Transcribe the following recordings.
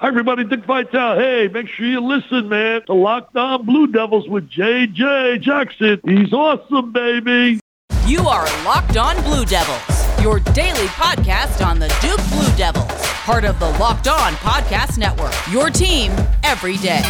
Hi, everybody. Dick Vitale. Hey, make sure you listen, man. to Locked On Blue Devils with JJ Jackson. He's awesome, baby. You are Locked On Blue Devils, your daily podcast on the Duke Blue Devils, part of the Locked On Podcast Network. Your team every day.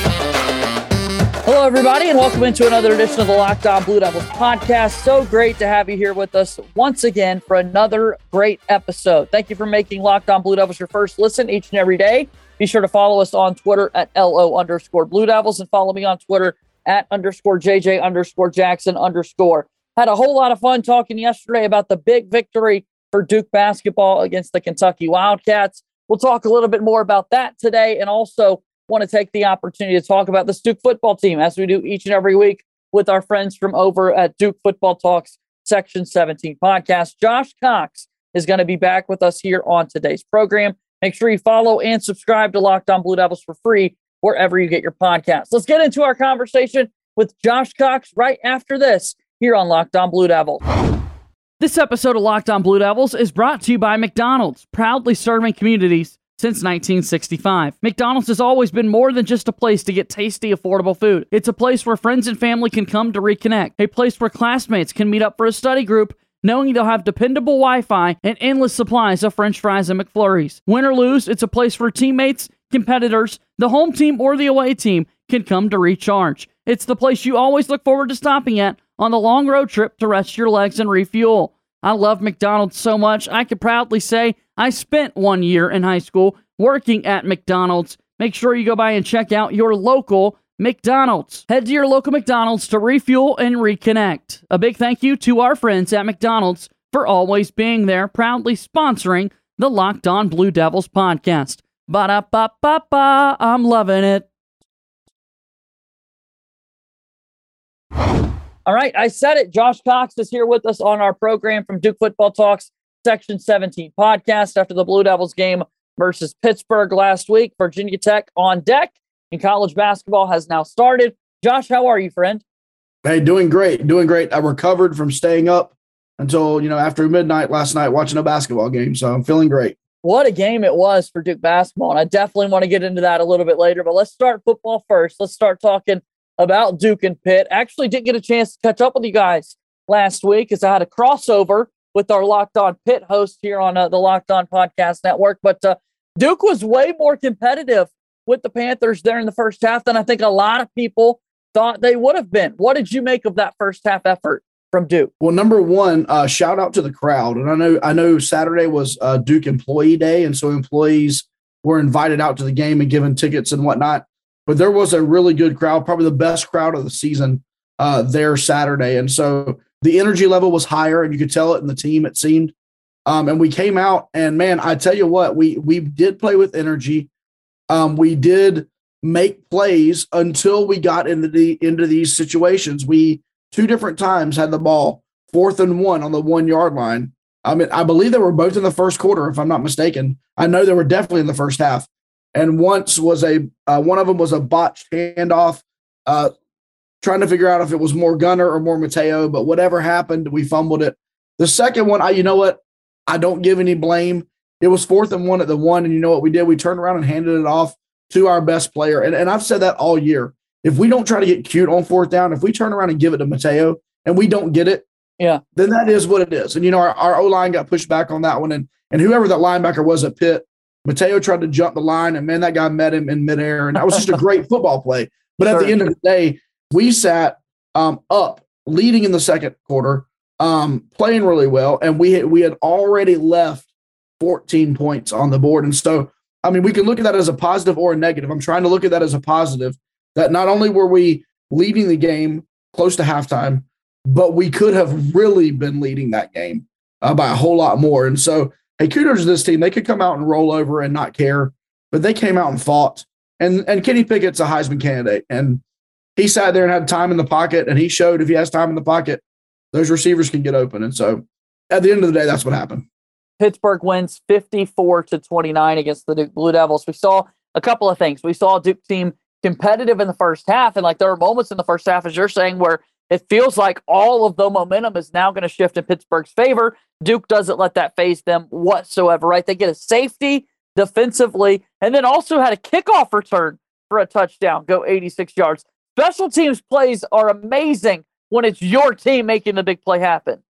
Hello, everybody, and welcome into another edition of the Locked On Blue Devils podcast. So great to have you here with us once again for another great episode. Thank you for making Locked On Blue Devils your first listen each and every day. Be sure to follow us on Twitter at LO underscore Blue Devils and follow me on Twitter at underscore JJ underscore Jackson underscore. Had a whole lot of fun talking yesterday about the big victory for Duke basketball against the Kentucky Wildcats. We'll talk a little bit more about that today and also want to take the opportunity to talk about the Duke football team as we do each and every week with our friends from over at Duke Football Talks Section 17 podcast. Josh Cox is going to be back with us here on today's program. Make sure you follow and subscribe to Locked On Blue Devils for free wherever you get your podcasts. Let's get into our conversation with Josh Cox right after this here on Locked On Blue Devils. This episode of Locked On Blue Devils is brought to you by McDonald's, proudly serving communities since 1965. McDonald's has always been more than just a place to get tasty, affordable food. It's a place where friends and family can come to reconnect, a place where classmates can meet up for a study group knowing they'll have dependable Wi Fi and endless supplies of French fries and McFlurries. Win or lose, it's a place where teammates, competitors, the home team, or the away team can come to recharge. It's the place you always look forward to stopping at on the long road trip to rest your legs and refuel. I love McDonald's so much, I could proudly say I spent one year in high school working at McDonald's. Make sure you go by and check out your local McDonald's. Head to your local McDonald's to refuel and reconnect. A big thank you to our friends at McDonald's for always being there, proudly sponsoring the Locked On Blue Devils podcast. Ba da ba ba ba, I'm loving it. All right, I said it. Josh Cox is here with us on our program from Duke Football Talks Section 17 podcast after the Blue Devils game versus Pittsburgh last week. Virginia Tech on deck and college basketball has now started. Josh, how are you, friend? Hey, doing great, doing great. I recovered from staying up until you know after midnight last night watching a basketball game, so I'm feeling great. What a game it was for Duke basketball, and I definitely want to get into that a little bit later. But let's start football first. Let's start talking about Duke and Pitt. Actually, didn't get a chance to catch up with you guys last week as I had a crossover with our Locked On Pitt host here on uh, the Locked On Podcast Network. But uh, Duke was way more competitive with the Panthers there in the first half than I think a lot of people thought they would have been. What did you make of that first half effort from Duke? Well, number one, uh, shout out to the crowd, and I know I know Saturday was uh, Duke Employee Day, and so employees were invited out to the game and given tickets and whatnot. But there was a really good crowd, probably the best crowd of the season uh, there Saturday, and so the energy level was higher, and you could tell it in the team. It seemed, um, and we came out, and man, I tell you what, we we did play with energy. Um, we did make plays until we got into the into these situations. We two different times had the ball fourth and one on the one yard line. I mean, I believe they were both in the first quarter, if I'm not mistaken. I know they were definitely in the first half. And once was a uh, one of them was a botched handoff, uh, trying to figure out if it was more Gunnar or more Mataeo. But whatever happened, we fumbled it. The second one, I you know what, I don't give any blame. It was fourth and one at the one. And you know what we did? We turned around and handed it off to our best player. And, and I've said that all year. If we don't try to get cute on fourth down, if we turn around and give it to Mataeo and we don't get it, yeah, then that is what it is. And you know, our, our O line got pushed back on that one. And and whoever that linebacker was at Pitt, Mataeo tried to jump the line, and man, that guy met him in midair. And that was just a great football play. But at the end of the day, we sat um, up, leading in the second quarter, um, playing really well, and we had, we had already left 14 points on the board. And so, I mean, we can look at that as a positive or a negative. I'm trying to look at that as a positive that not only were we leading the game close to halftime, but we could have really been leading that game uh, by a whole lot more. And so, hey, kudos to this team. They could come out and roll over and not care, but they came out and fought. And and Kenny Pickett's a Heisman candidate, and he sat there and had time in the pocket, and he showed if he has time in the pocket, those receivers can get open. And so, at the end of the day, that's what happened. Pittsburgh wins 54 to 29 against the Duke Blue Devils. We saw a couple of things. We saw Duke team competitive in the first half, and like there are moments in the first half, as you're saying, where it feels like all of the momentum is now going to shift in Pittsburgh's favor. Duke doesn't let that phase them whatsoever, right? They get a safety defensively, and then also had a kickoff return for a touchdown, go 86 yards. Special teams plays are amazing when it's your team making the big play happen.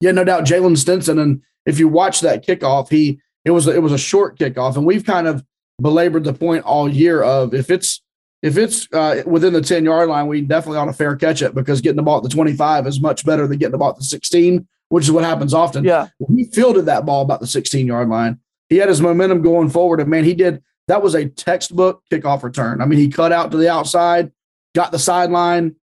Yeah, no doubt. Jalen Stinson, and if you watch that kickoff, he it was it was a short kickoff, and we've kind of belabored the point all year of if it's if it's uh, within the 10 yard line, we definitely ought to fair catch it because getting the ball at the 25 is much better than getting the ball at the 16, which is what happens often. Yeah. He fielded that ball about the 16 yard line. He had his momentum going forward. And man, he did that was a textbook kickoff return. I mean, he cut out to the outside, got the sideline,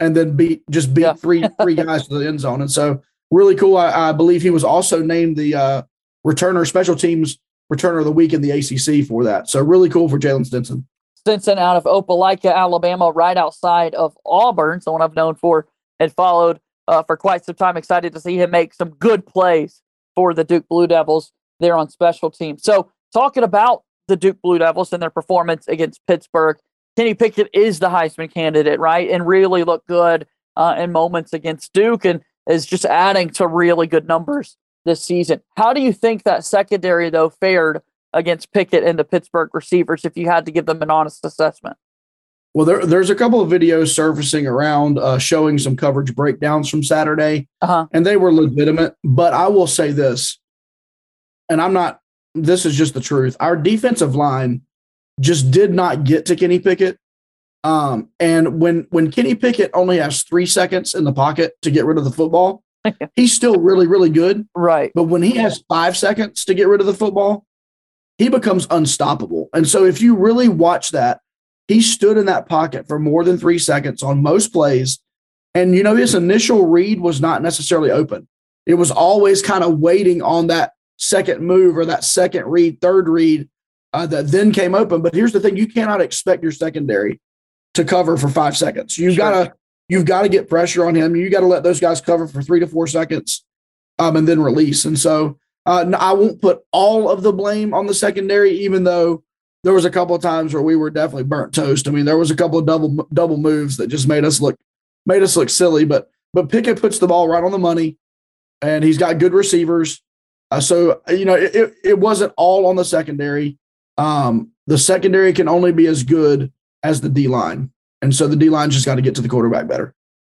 and then beat just beat yeah. three three guys to the end zone. And so really cool. I, I believe he was also named the uh, returner special teams returner of the week in the ACC for that. So really cool for Jalen Stinson. Stinson out of Opelika, Alabama, right outside of Auburn, someone I've known for and followed uh, for quite some time. Excited to see him make some good plays for the Duke Blue Devils there on special teams. So, talking about the Duke Blue Devils and their performance against Pittsburgh, Kenny Pickett is the Heisman candidate, right? And really looked good uh, in moments against Duke and is just adding to really good numbers this season. How do you think that secondary, though, fared against Pickett and the Pittsburgh receivers if you had to give them an honest assessment? Well, there, there's a couple of videos surfacing around uh, showing some coverage breakdowns from Saturday, uh-huh. and they were legitimate. But I will say this, and I'm not, this is just the truth. Our defensive line just did not get to Kenny Pickett. Um, and when when Kenny Pickett only has three seconds in the pocket to get rid of the football, he's still really, really good. Right. But when he has five seconds to get rid of the football, he becomes unstoppable. And so if you really watch that, he stood in that pocket for more than three seconds on most plays. And, you know, his initial read was not necessarily open. It was always kind of waiting on that second move or that second read, third read uh, that then came open. But here's the thing you cannot expect your secondary to cover for five seconds. You've sure. got to you've got to get pressure on him. You got to let those guys cover for three to four seconds um, and then release. And so uh, I won't put all of the blame on the secondary, even though there was a couple of times where we were definitely burnt toast. I mean, there was a couple of double double moves that just made us look made us look silly. But but Pickett puts the ball right on the money, and he's got good receivers. Uh, so you know, it, it wasn't all on the secondary. Um, the secondary can only be as good as the D line, and so the D line just got to get to the quarterback better.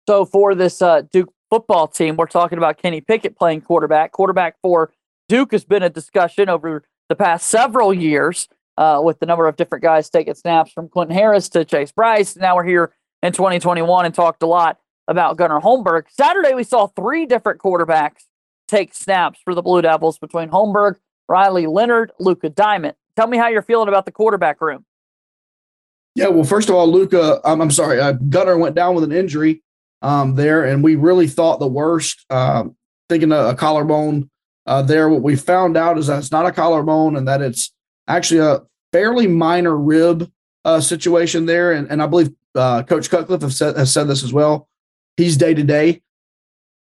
So for this uh, Duke football team, we're talking about Kenny Pickett playing quarterback. Quarterback for Duke has been a discussion over the past several years uh, with the number of different guys taking snaps from Quentin Harris to Chase Brice. Now we're here in 2021 and talked a lot about Gunnar Holmberg. Saturday, we saw three different quarterbacks take snaps for the Blue Devils between Holmberg, Riley Leonard, Luca Diamont. Tell me how you're feeling about the quarterback room. Yeah, well, first of all, Luca, um, I'm sorry, uh, Gunnar went down with an injury um, there, and we really thought the worst, uh, thinking a, a collarbone uh, there. What we found out is that it's not a collarbone and that it's actually a fairly minor rib uh, situation there. And, and I believe uh, Coach Cutcliffe has said, has said this as well. He's day to day.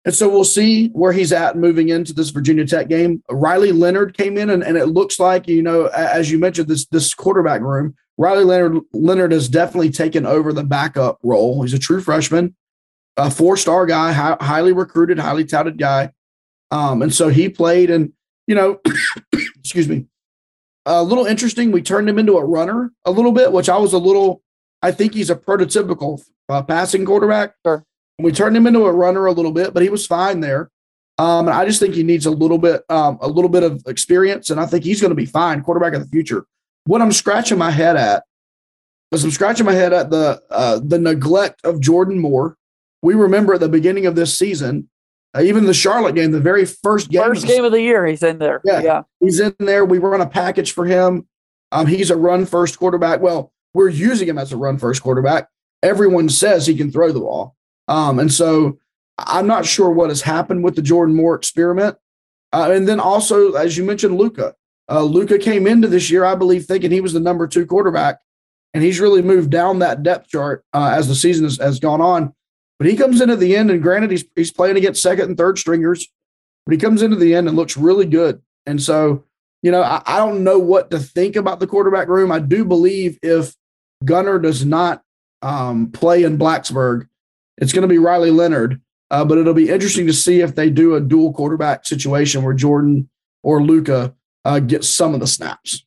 And so we'll see where he's at moving into this Virginia Tech game. Riley Leonard came in, and, and it looks like, you know, as you mentioned, this this quarterback room, Riley Leonard Leonard has definitely taken over the backup role. He's a true freshman, a four star guy, high, highly recruited, highly touted guy. Um, and so he played, and you know, excuse me, a little interesting. We turned him into a runner a little bit, which I was a little. I think he's a prototypical uh, passing quarterback. Sure. We turned him into a runner a little bit, but he was fine there. Um, and I just think he needs a little bit, um, a little bit of experience, and I think he's going to be fine, quarterback of the future. What I'm scratching my head at is I'm scratching my head at the uh, the neglect of Jordan Moore. We remember at the beginning of this season, uh, even the Charlotte game, the very first game, first game of the year, he's in there. Yeah, yeah, he's in there. We run a package for him. Um, he's a run first quarterback. Well, we're using him as a run first quarterback. Everyone says he can throw the ball, um, and so I'm not sure what has happened with the Jordan Moore experiment. Uh, and then also, as you mentioned, Luca. Uh, Luca came into this year, I believe, thinking he was the number two quarterback, and he's really moved down that depth chart uh, as the season has, has gone on. But he comes into the end, and granted, he's he's playing against second and third stringers, but he comes into the end and looks really good. And so, you know, I, I don't know what to think about the quarterback room. I do believe if Gunnar does not um, play in Blacksburg, it's going to be Riley Leonard. Uh, but it'll be interesting to see if they do a dual quarterback situation where Jordan or Luca uh, get some of the snaps.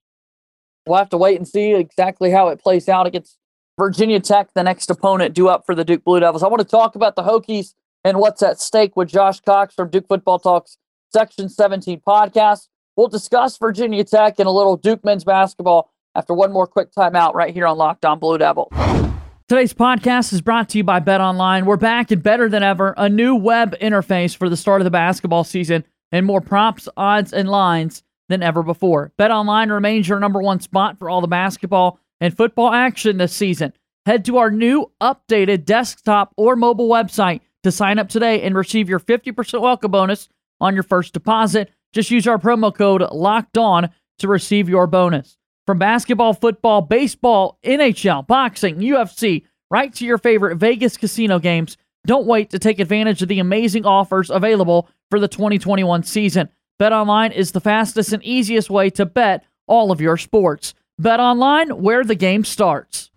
we'll have to wait and see exactly how it plays out against Virginia Tech, the next opponent due up for the Duke Blue Devils. I want to talk about the Hokies and what's at stake with Josh Cox from Duke Football Talks Section 17 podcast. We'll discuss Virginia Tech and a little Duke men's basketball after one more quick timeout right here on Locked On Blue Devil. Today's podcast is brought to you by Bet Online. We're back and better than ever. A new web interface for the start of the basketball season and more props, odds, and lines than ever before. Bet Online remains your number one spot for all the basketball and football action this season. Head to our new updated desktop or mobile website to sign up today and receive your 50% welcome bonus on your first deposit. Just use our promo code LOCKED ON to receive your bonus. From basketball, football, baseball, NHL, boxing, UFC, right to your favorite Vegas casino games, don't wait to take advantage of the amazing offers available for the 2021 season. BetOnline is the fastest and easiest way to bet all of your sports. BetOnline, where the game starts.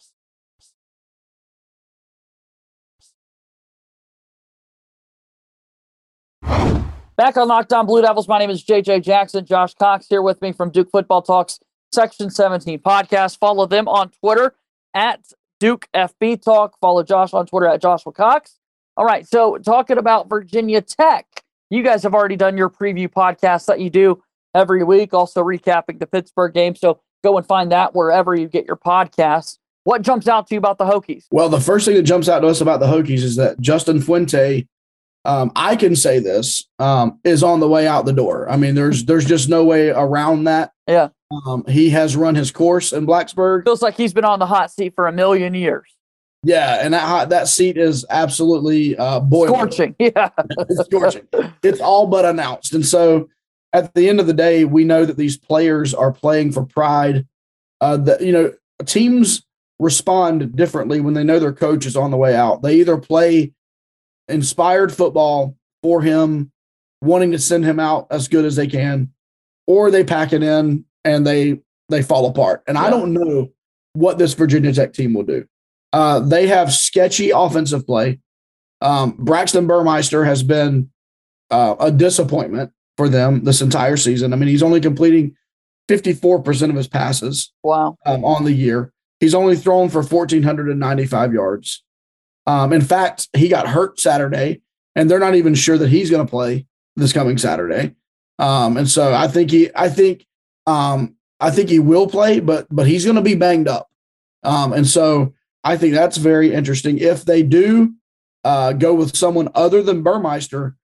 Back on Locked On Blue Devils, my name is JJ Jackson. Josh Cox here with me from Duke Football Talks Section 17 podcast. Follow them on Twitter at Duke FB Talk. Follow Josh on Twitter at Joshua Cox. All right, so talking about Virginia Tech, you guys have already done your preview podcast that you do every week, also recapping the Pittsburgh game. So go and find that wherever you get your podcasts. What jumps out to you about the Hokies? Well, the first thing that jumps out to us about the Hokies is that Justin Fuente um, I can say this um, is on the way out the door. I mean, there's there's just no way around that. Yeah. Um, he has run his course in Blacksburg. Feels like he's been on the hot seat for a million years. Yeah, and that hot, that seat is absolutely uh, boiling. Scorching. Yeah. it's scorching. It's all but announced, and so at the end of the day, we know that these players are playing for pride. Uh, that you know, teams respond differently when they know their coach is on the way out. They either play inspired football for him, wanting to send him out as good as they can, or they pack it in and they they fall apart. And yeah. I don't know what this Virginia Tech team will do. Uh, they have sketchy offensive play. Um, Braxton Burmeister has been uh, a disappointment for them this entire season. I mean, he's only completing 54% of his passes. Wow. Um, on the year. He's only thrown for 1,495 yards. Um, in fact, he got hurt Saturday, and they're not even sure that he's going to play this coming Saturday. Um, and so I think he, I think, um, I think he will play, but but he's going to be banged up. Um, and so I think that's very interesting. If they do uh, go with someone other than Burmeister,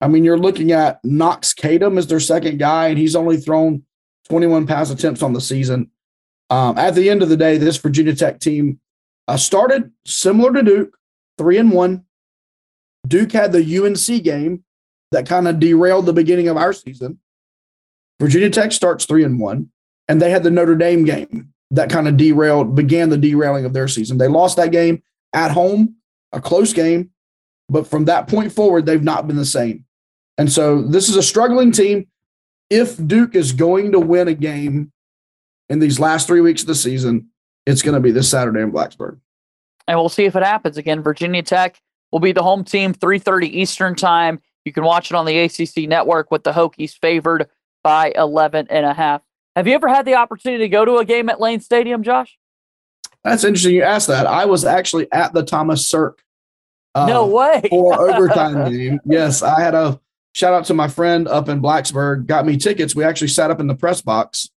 I mean, you're looking at Knox Kadum as their second guy, and he's only thrown 21 pass attempts on the season. Um, at the end of the day, this Virginia Tech team uh, started similar to Duke three and one. Duke had the UNC game that kind of derailed the beginning of our season. Virginia Tech starts three and one, and they had the Notre Dame game that kind of derailed, began the derailing of their season. They lost that game at home, a close game, but from that point forward, they've not been the same. And so this is a struggling team. If Duke is going to win a game in these last three weeks of the season, it's going to be this Saturday in Blacksburg and we'll see if it happens again. Virginia Tech will be the home team, 3:30 Eastern time. You can watch it on the ACC network with the Hokies favored by 11 and a half. Have you ever had the opportunity to go to a game at Lane Stadium, Josh? That's interesting you asked that. I was actually at the Thomas Sirk. Uh, no way. for overtime game. Yes, I had a shout out to my friend up in Blacksburg, got me tickets. We actually sat up in the press box.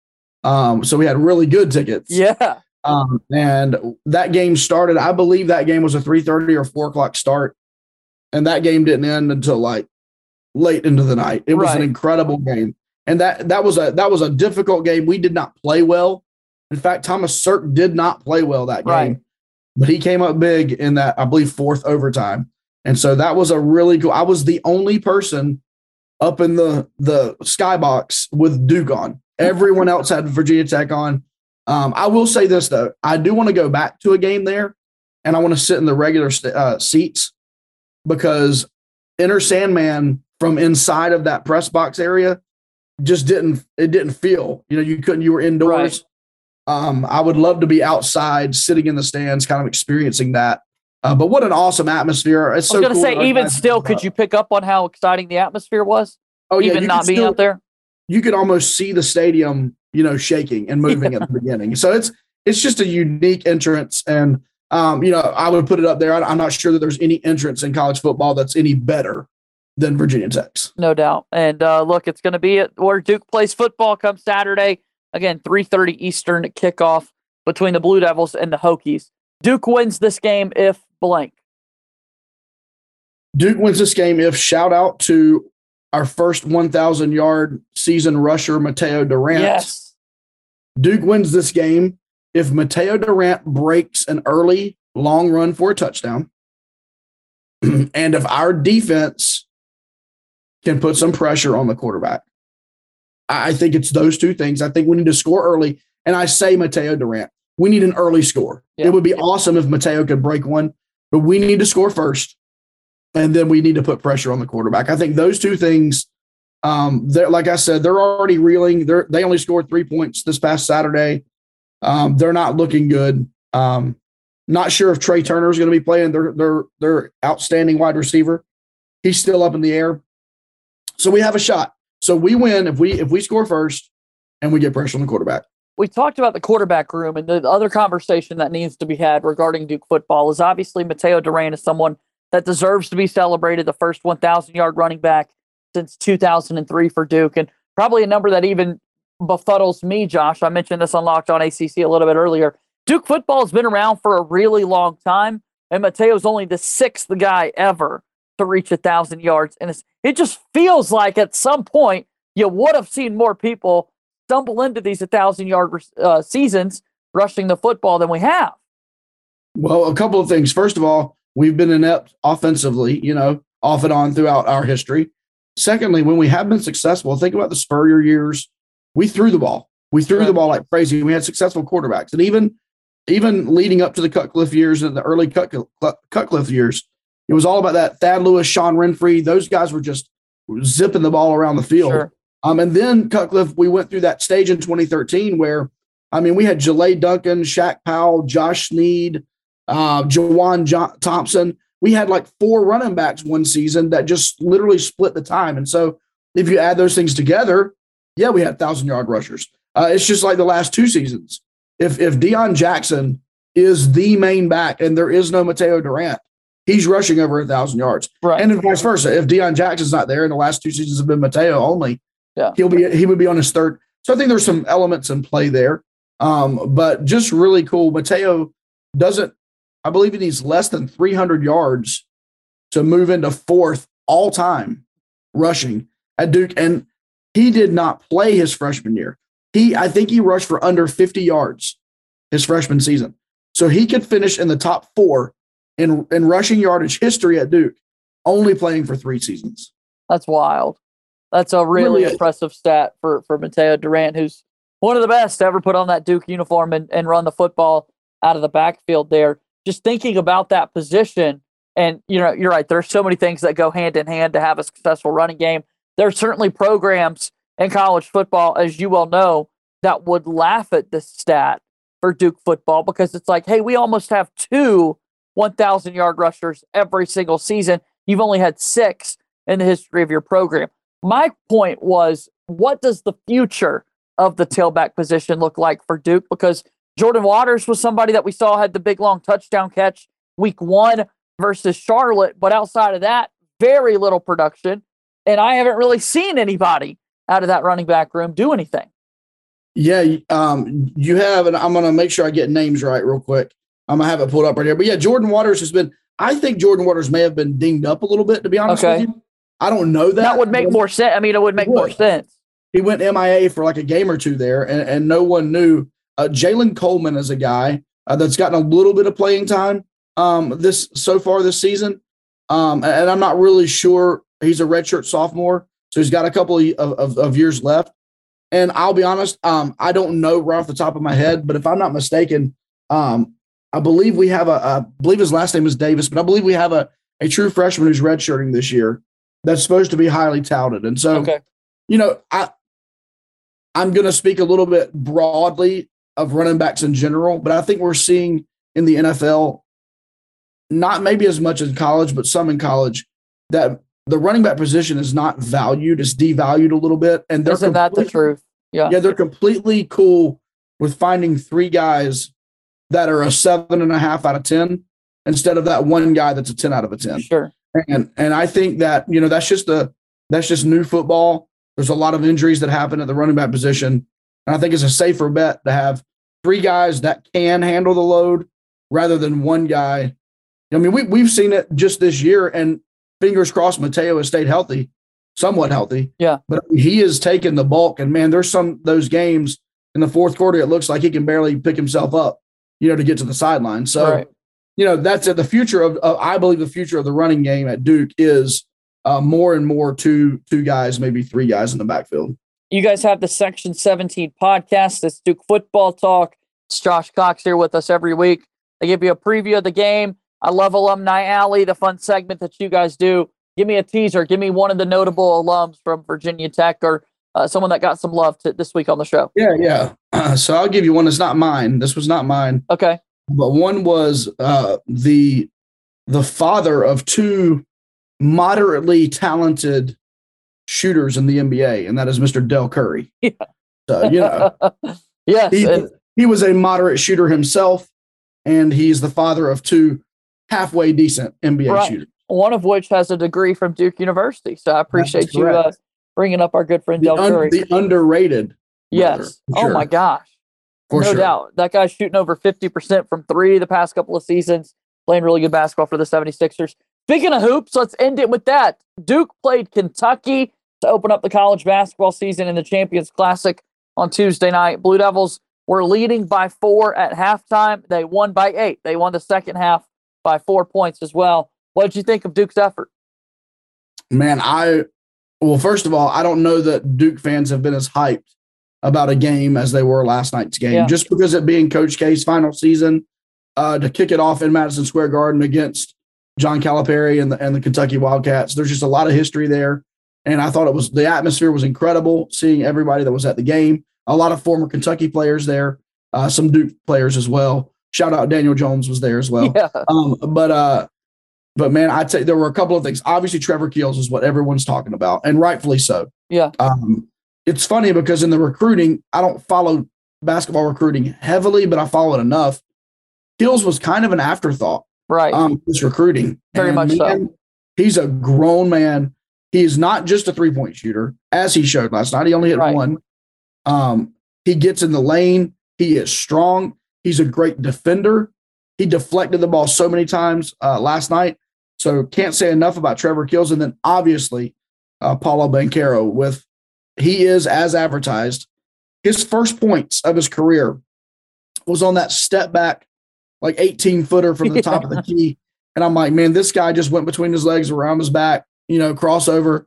Um, so we had really good tickets. Yeah. Um, and that game started, I believe that game was a 3:30 or 4 o'clock start. And that game didn't end until like late into the night. It was right. an incredible game. And that that was a that was a difficult game. We did not play well. In fact, Thomas Sirk did not play well that game. Right. But he came up big in that, I believe, fourth overtime. And so that was a really cool. I was the only person up in the the skybox with Duke on. Everyone else had Virginia Tech on. Um, I will say this though, I do want to go back to a game there, and I want to sit in the regular st- uh, seats because Enter Sandman from inside of that press box area just didn't it didn't feel. You know, you couldn't. You were indoors. Right. Um, I would love to be outside, sitting in the stands, kind of experiencing that. Uh, but what an awesome atmosphere! It's I was going to cool say, even still, could you pick up on how exciting the atmosphere was? Oh yeah, even not being still, out there. You could almost see the stadium you know, shaking and moving yeah. at the beginning. So it's it's just a unique entrance, and um, you know, I would put it up there. I'm not sure that there's any entrance in college football that's any better than Virginia Tech's. No doubt. And uh, look, it's going to be at where Duke plays football come Saturday. Again, 3:30 Eastern kickoff between the Blue Devils and the Hokies. Duke wins this game if blank. Duke wins this game if shout out to our first 1,000 yard season rusher, Mataeo Durant. Yes. Duke wins this game if Mataeo Durant breaks an early long run for a touchdown. and if our defense can put some pressure on the quarterback. I think it's those two things. I think we need to score early. And I say Mataeo Durant. We need an early score. Yeah. It would be awesome if Mataeo could break one, but we need to score first and then we need to put pressure on the quarterback. I think those two things, um, they're like I said, they're already reeling. They're they only scored three points this past Saturday. Um, they're not looking good. Um, not sure if Trey Turner is going to be playing. Their their their outstanding wide receiver. He's still up in the air. So we have a shot. So we win if we if we score first and we get pressure on the quarterback. We talked about the quarterback room, and the other conversation that needs to be had regarding Duke football is obviously Mataeo Durant is someone that deserves to be celebrated, the first 1,000 yard running back since 2003 for Duke, and probably a number that even befuddles me, Josh. I mentioned this on Locked On ACC a little bit earlier. Duke football has been around for a really long time, and Mataeo's only the sixth guy ever to reach a thousand yards. And it just feels like at some point you would have seen more people stumble into these a thousand yard uh, seasons rushing the football than we have. Well, a couple of things. First of all, We've been inept offensively, you know, off and on throughout our history. Secondly, when we have been successful, think about the Spurrier years. We threw the ball. We threw the ball like crazy. We had successful quarterbacks, and even even leading up to the Cutcliffe years and the early Cutcliffe years, it was all about that Thad Lewis, Sean Renfree. Those guys were just zipping the ball around the field. Sure. Um, and then Cutcliffe, we went through that stage in 2013 where, I mean, we had Jela Duncan, Shaq Powell, Josh Snead, uh, Juwan jo- Thompson. We had like four running backs one season that just literally split the time. And so if you add those things together, yeah, we had thousand yard rushers. Uh, it's just like the last two seasons. If if Deon Jackson is the main back and there is no Mataeo Durant, he's rushing over a thousand yards. Right. And vice versa. If Deon Jackson's not there and the last two seasons have been Mataeo only, yeah. he'll be he would be on his third. So I think there's some elements in play there. Um, but just really cool. Mataeo doesn't I believe he needs less than 300 yards to move into fourth all time rushing at Duke. And he did not play his freshman year. He, I think he rushed for under 50 yards his freshman season. So he could finish in the top four in, in rushing yardage history at Duke, only playing for three seasons. That's wild. That's a really, really impressive stat for, for Mataeo Durant, who's one of the best to ever put on that Duke uniform and, and run the football out of the backfield there just thinking about that position. And you know, you're right. There's so many things that go hand in hand to have a successful running game. There's certainly programs in college football, as you well know, that would laugh at this stat for Duke football because it's like, hey, we almost have two 1,000 yard rushers every single season. You've only had six in the history of your program. My point was, what does the future of the tailback position look like for Duke? Because Jordan Waters was somebody that we saw had the big long touchdown catch week one versus Charlotte. But outside of that, very little production. And I haven't really seen anybody out of that running back room do anything. Yeah, um, you have, and I'm going to make sure I get names right real quick. I'm going to have it pulled up right here. But yeah, Jordan Waters has been, I think Jordan Waters may have been dinged up a little bit, to be honest okay. with you. I don't know that. That would make more sense. I mean, it would make more sense. He went MIA for like a game or two there, and, and no one knew uh, Jalen Coleman is a guy uh, that's gotten a little bit of playing time um, this so far this season, um, and I'm not really sure. He's a redshirt sophomore, so he's got a couple of, of, of years left. And I'll be honest, um, I don't know right off the top of my head, but if I'm not mistaken, um, I believe we have a, I believe his last name is Davis, but I believe we have a, a true freshman who's redshirting this year that's supposed to be highly touted. And so, okay. you know, I, I'm going to speak a little bit broadly of running backs in general, but I think we're seeing in the NFL, not maybe as much in college, but some in college, that the running back position is not valued, it's devalued a little bit. And isn't that the truth? Yeah. Yeah, they're completely cool with finding three guys that are a seven and a half out of 10 instead of that one guy that's a 10 out of a 10. Sure. And and I think that, you know, that's just the that's just new football. There's a lot of injuries that happen at the running back position. And I think it's a safer bet to have three guys that can handle the load rather than one guy. I mean, we we've seen it just this year, and fingers crossed Mataeo has stayed healthy, somewhat healthy. Yeah. But he has taken the bulk. And man, there's some those games in the fourth quarter, it looks like he can barely pick himself up, you know, to get to the sideline. So Right. you know that's it. The future of, of I believe the future of the running game at Duke is uh, more and more two two guys, maybe three guys in the backfield. You guys have the Section 17 podcast. It's Duke Football Talk. It's Josh Cox here with us every week. They give you a preview of the game. I love Alumni Alley, the fun segment that you guys do. Give me a teaser. Give me one of the notable alums from Virginia Tech or uh, someone that got some love to, this week on the show. Yeah, yeah. so I'll give you one that's not mine. This was not mine, Okay. but one was uh, the the father of two moderately talented shooters in the NBA, and that is Mr. Del Curry. Yeah. So you know. yes. he, and- he was a moderate shooter himself, and he's the father of two halfway decent NBA Right. shooters. one of which has a degree from Duke University. So I appreciate you uh. Bringing up our good friend The, Del un- Curry. the underrated. yes. brother, Oh for my gosh. For no sure. doubt. That guy's shooting over 50% from three the past couple of seasons, playing really good basketball for the 76ers. Speaking of hoops, let's end it with that. Duke played Kentucky to open up the college basketball season in the Champions Classic on Tuesday night. Blue Devils were leading by four at halftime. They won by eight. They won the second half by four points as well. What did you think of Duke's effort? Man, I well, first of all, I don't know that Duke fans have been as hyped about a game as they were last night's game, Yeah. just because it being Coach K's final season uh, to kick it off in Madison Square Garden against John Calipari and the and the Kentucky Wildcats. There's just a lot of history there, and I thought it was the atmosphere was incredible. Seeing everybody that was at the game, a lot of former Kentucky players there, uh, some Duke players as well. Shout out Daniel Jones was there as well. yeah. Um, but uh, but man, I'd say there were a couple of things. Obviously, Trevor Keels is what everyone's talking about, and rightfully so. Yeah. Um, it's funny because in the recruiting, I don't follow basketball recruiting heavily, but I follow it enough. Keels was kind of an afterthought. Right. Um, this recruiting, Very And much so. He's a grown man. He is not just a three point shooter, as he showed last night. He only hit Right. one. Um, he gets in the lane. He is strong. He's a great defender. He deflected the ball so many times uh, last night. So can't say enough about Trevor Keels. And then obviously uh, Paolo Banchero with he is as advertised. His first points of his career was on that step back, like 18 footer from the top of the key. And I'm like, man, this guy just went between his legs, around his back, you know, crossover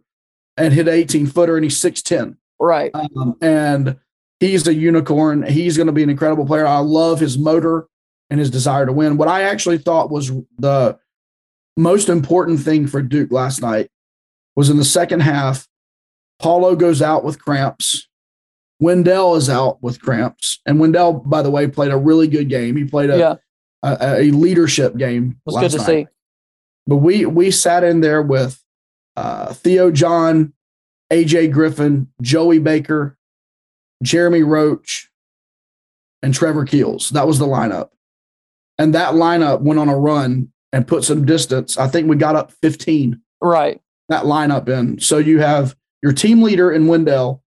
and hit an 18 footer, and he's 6'10. right. Um, and he's a unicorn. He's going to be an incredible player. I love his motor and his desire to win. What I actually thought was the most important thing for Duke last night was in the second half. Paolo goes out with cramps. Wendell is out with cramps. And Wendell, by the way, played a really good game. He played a, yeah. A, a leadership game. was last good to night. see. But we we sat in there with uh, Theo John, AJ Griffin, Joey Baker, Jeremy Roach, and Trevor Keels. That was the lineup. And that lineup went on a run and put some distance. I think we got up 15 Right. that lineup in. So you have your team leader in Wendell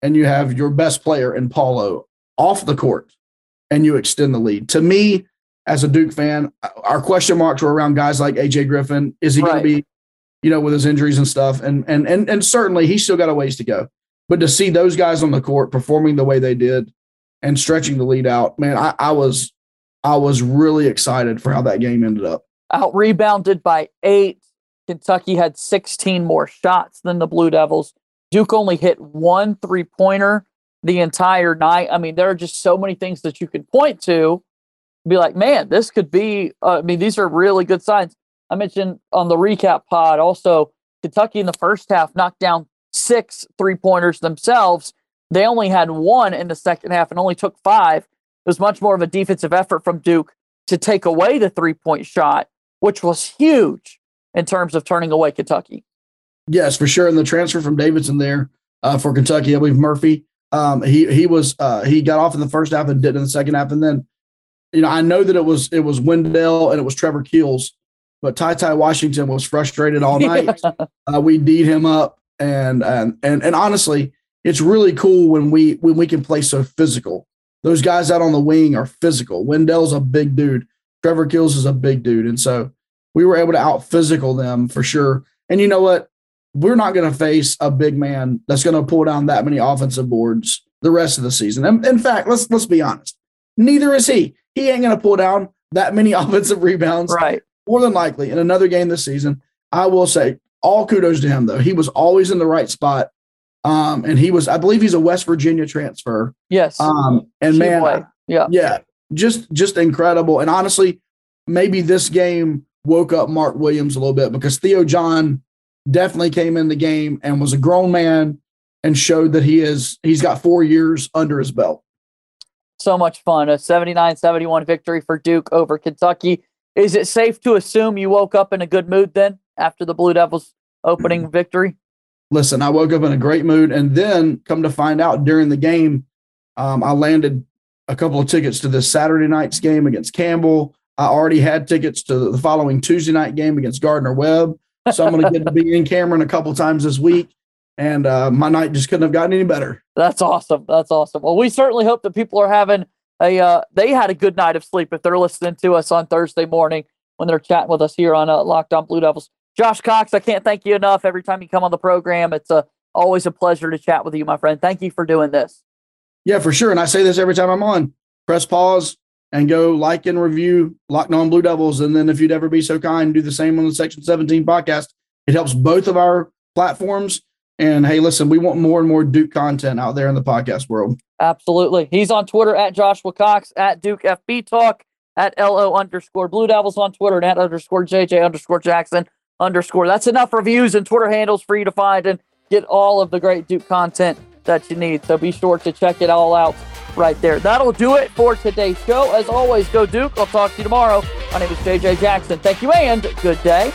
and you have your best player in Paolo off the court and you extend the lead. To me, as a Duke fan, our question marks were around guys like AJ Griffin. Is he Right. going to be, you know, with his injuries and stuff? And and and and certainly he's still got a ways to go. But to see those guys on the court performing the way they did and stretching the lead out, man, I, I was I was really excited for how that game ended up. Out rebounded by eight. Kentucky had 16 more shots than the Blue Devils. Duke only hit one three pointer the entire night. I mean, there are just so many things that you could point to. Be like, man, this could be. Uh, I mean, these are really good signs. I mentioned on the recap pod also Kentucky in the first half knocked down six three pointers themselves. They only had one in the second half and only took five. It was much more of a defensive effort from Duke to take away the three point shot, which was huge in terms of turning away Kentucky. Yes, for sure. And the transfer from Davidson there uh, for Kentucky, I believe Murphy Um, he he was uh, he got off in the first half and did in the second half, and then you know I know that it was it was Wendell and it was Trevor Keels, but Ty Ty Washington was frustrated all night. uh, we D'd him up, and and and and honestly, it's really cool when we when we can play so physical. Those guys out on the wing are physical. Wendell's a big dude. Trevor Keels is a big dude, and so we were able to out physical them for sure. And you know what? We're not going to face a big man that's going to pull down that many offensive boards the rest of the season. And in fact, let's let's be honest. Neither is he. He ain't going to pull down that many offensive rebounds. Right. More than likely in another game this season. I will say all kudos to him though. He was always in the right spot. Um, and he was, I believe he's a West Virginia transfer. Yes. Um, and man, yeah, yeah, just just incredible. And honestly, maybe this game woke up Mark Williams a little bit because Theo John definitely came in the game and was a grown man and showed that he is he's got four years under his belt. So much fun. A 79-71 victory for Duke over Kentucky. Is it safe to assume you woke up in a good mood then after the Blue Devils opening victory? Listen, I woke up in a great mood, and then come to find out during the game, um, I landed a couple of tickets to this Saturday night's game against Campbell. I already had tickets to the following Tuesday night game against Gardner Webb. So I'm going to get to be in Cameron a couple times this week. And uh, my night just couldn't have gotten any better. That's awesome. That's awesome. Well, we certainly hope that people are having a, uh, they had a good night of sleep if they're listening to us on Thursday morning when they're chatting with us here on uh, Locked On Blue Devils. Josh Cox, I can't thank you enough every time you come on the program. It's a, uh, always a pleasure to chat with you, my friend. Thank you for doing this. Yeah, for sure. And I say this every time I'm on. Press pause and go like and review Locked On Blue Devils. And then if you'd ever be so kind, do the same on the Section 17 podcast. It helps both of our platforms. And hey, listen, we want more and more Duke content out there in the podcast world. Absolutely. He's on Twitter at Joshua Cox, at Duke FB Talk, at LO underscore Blue Devils on Twitter, and at underscore JJ underscore Jackson underscore. That's enough reviews and Twitter handles for you to find and get all of the great Duke content that you need. So be sure to check it all out right there. That'll do it for today's show. As always, go Duke. I'll talk to you tomorrow. My name is JJ Jackson. Thank you and good day.